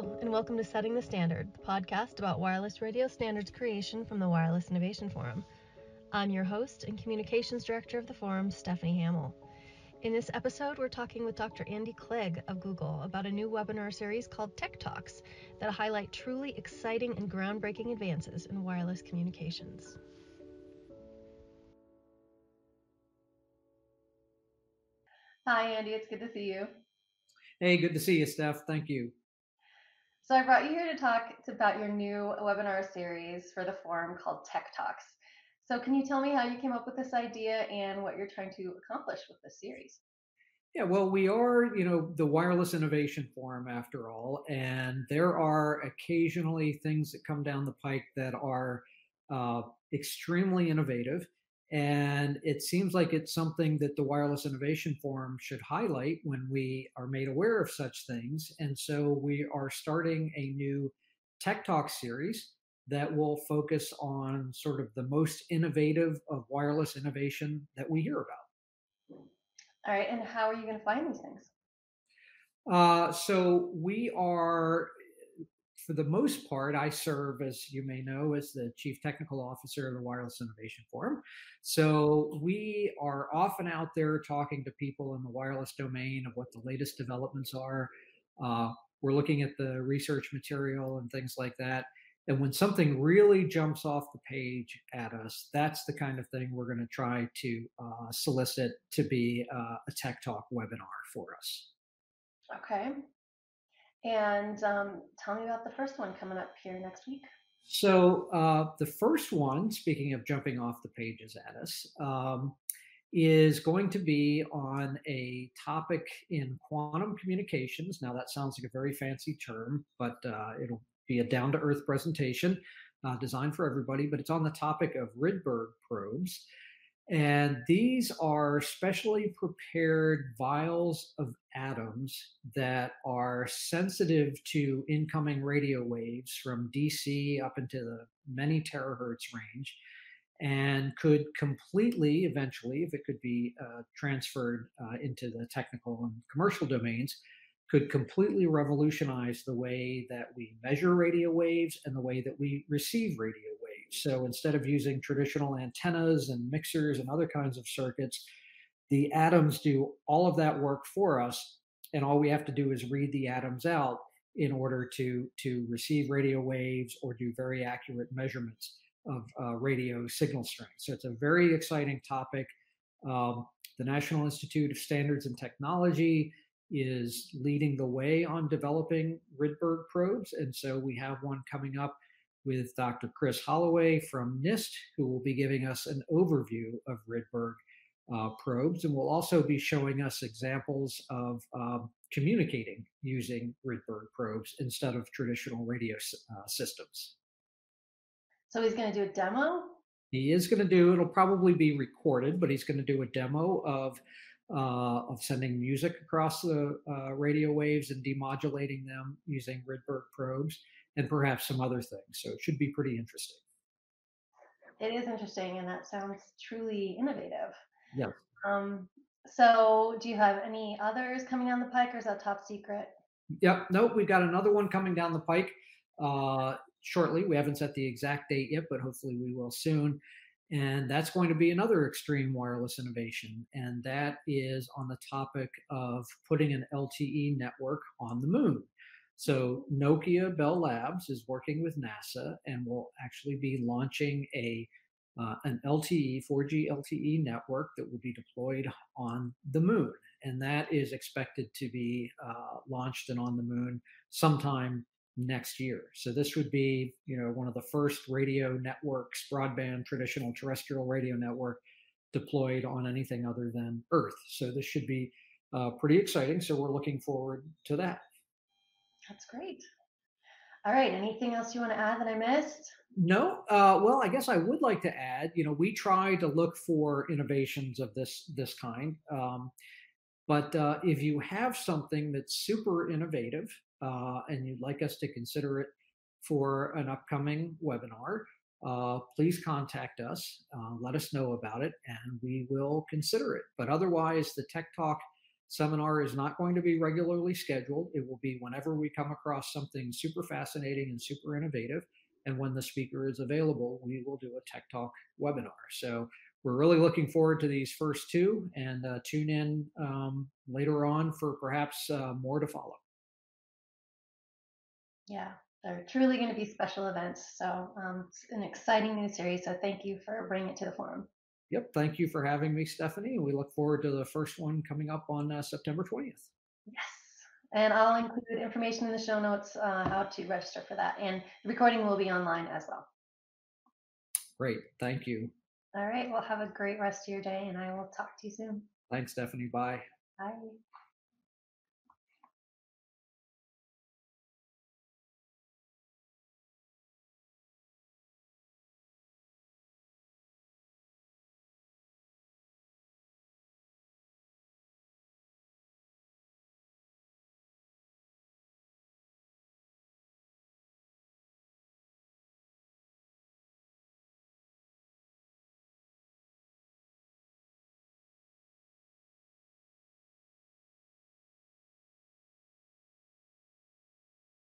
Hello, and welcome to Setting the Standard, the podcast about wireless radio standards creation from the Wireless Innovation Forum. I'm your host and communications director of the forum, Stephanie Hamill. In this episode, we're talking with Dr. Andy Clegg of Google about a new webinar series called Tech Talks that highlight truly exciting and groundbreaking advances in wireless communications. Hi, Andy. It's good to see you. Hey, good to see you, Steph. Thank you. So I brought you here to talk about your new webinar series for the forum called Tech Talks. So can you tell me how you came up with this idea and what you're trying to accomplish with this series? Yeah, well, we are, you know, the Wireless Innovation Forum after all, and there are occasionally things that come down the pike that are uh, extremely innovative and it seems like it's something that the Wireless Innovation Forum should highlight when we are made aware of such things. And so we are starting a new Tech Talk series that will focus on sort of the most innovative of wireless innovation that we hear about. All right. And how are you going to find these things? Uh, so we are for the most part, I serve, as you may know, as the Chief Technical Officer of the Wireless Innovation Forum. So we are often out there talking to people in the wireless domain of what the latest developments are. Uh, we're looking at the research material and things like that. And when something really jumps off the page at us, that's the kind of thing we're going to try to uh, solicit to be uh, a Tech Talk webinar for us. Okay. And um, tell me about the first one coming up here next week. So, uh, the first one, speaking of jumping off the pages at us, um, is going to be on a topic in quantum communications. Now, that sounds like a very fancy term, but uh, it'll be a down to earth presentation uh, designed for everybody. But it's on the topic of Rydberg probes. And these are specially prepared vials of atoms that are sensitive to incoming radio waves from DC up into the many terahertz range and could completely, eventually, if it could be uh, transferred uh, into the technical and commercial domains, could completely revolutionize the way that we measure radio waves and the way that we receive radio so instead of using traditional antennas and mixers and other kinds of circuits, the atoms do all of that work for us. And all we have to do is read the atoms out in order to, to receive radio waves or do very accurate measurements of uh, radio signal strength. So it's a very exciting topic. Um, the National Institute of Standards and Technology is leading the way on developing Rydberg probes. And so we have one coming up with Dr. Chris Holloway from NIST, who will be giving us an overview of Rydberg uh, probes, and will also be showing us examples of um, communicating using Rydberg probes instead of traditional radio uh, systems. So he's going to do a demo? He is going to do, it'll probably be recorded, but he's going to do a demo of uh, of sending music across the uh, radio waves and demodulating them using Rydberg probes and perhaps some other things. So it should be pretty interesting. It is interesting, and that sounds truly innovative. Yeah. Um, so, do you have any others coming down the pike, or is that top secret? Yep. Nope. We've got another one coming down the pike uh, shortly. We haven't set the exact date yet, but hopefully we will soon. And that's going to be another extreme wireless innovation. And that is on the topic of putting an LTE network on the moon. So Nokia Bell Labs is working with NASA and will actually be launching a uh, an LTE 4G LTE network that will be deployed on the moon, and that is expected to be uh, launched and on the moon sometime next year. So this would be, you know, one of the first radio networks, broadband traditional terrestrial radio network deployed on anything other than Earth. So this should be uh, pretty exciting. So we're looking forward to that. That's great. All right. Anything else you want to add that I missed? No. Uh, well, I guess I would like to add. You know, we try to look for innovations of this this kind. Um, but uh, if you have something that's super innovative uh, and you'd like us to consider it for an upcoming webinar, uh, please contact us. Uh, let us know about it, and we will consider it. But otherwise, the Tech Talk seminar is not going to be regularly scheduled. It will be whenever we come across something super fascinating and super innovative. And when the speaker is available, we will do a Tech Talk webinar. So we're really looking forward to these first two and uh, tune in um, later on for perhaps uh, more to follow. Yeah, they're truly going to be special events. So um, it's an exciting new series. So thank you for bringing it to the forum. Yep. Thank you for having me, Stephanie. We look forward to the first one coming up on uh, September 20th. Yes. And I'll include information in the show notes uh, how to register for that. And the recording will be online as well. Great. Thank you. All right. Well, have a great rest of your day, and I will talk to you soon. Thanks, Stephanie. Bye. Bye.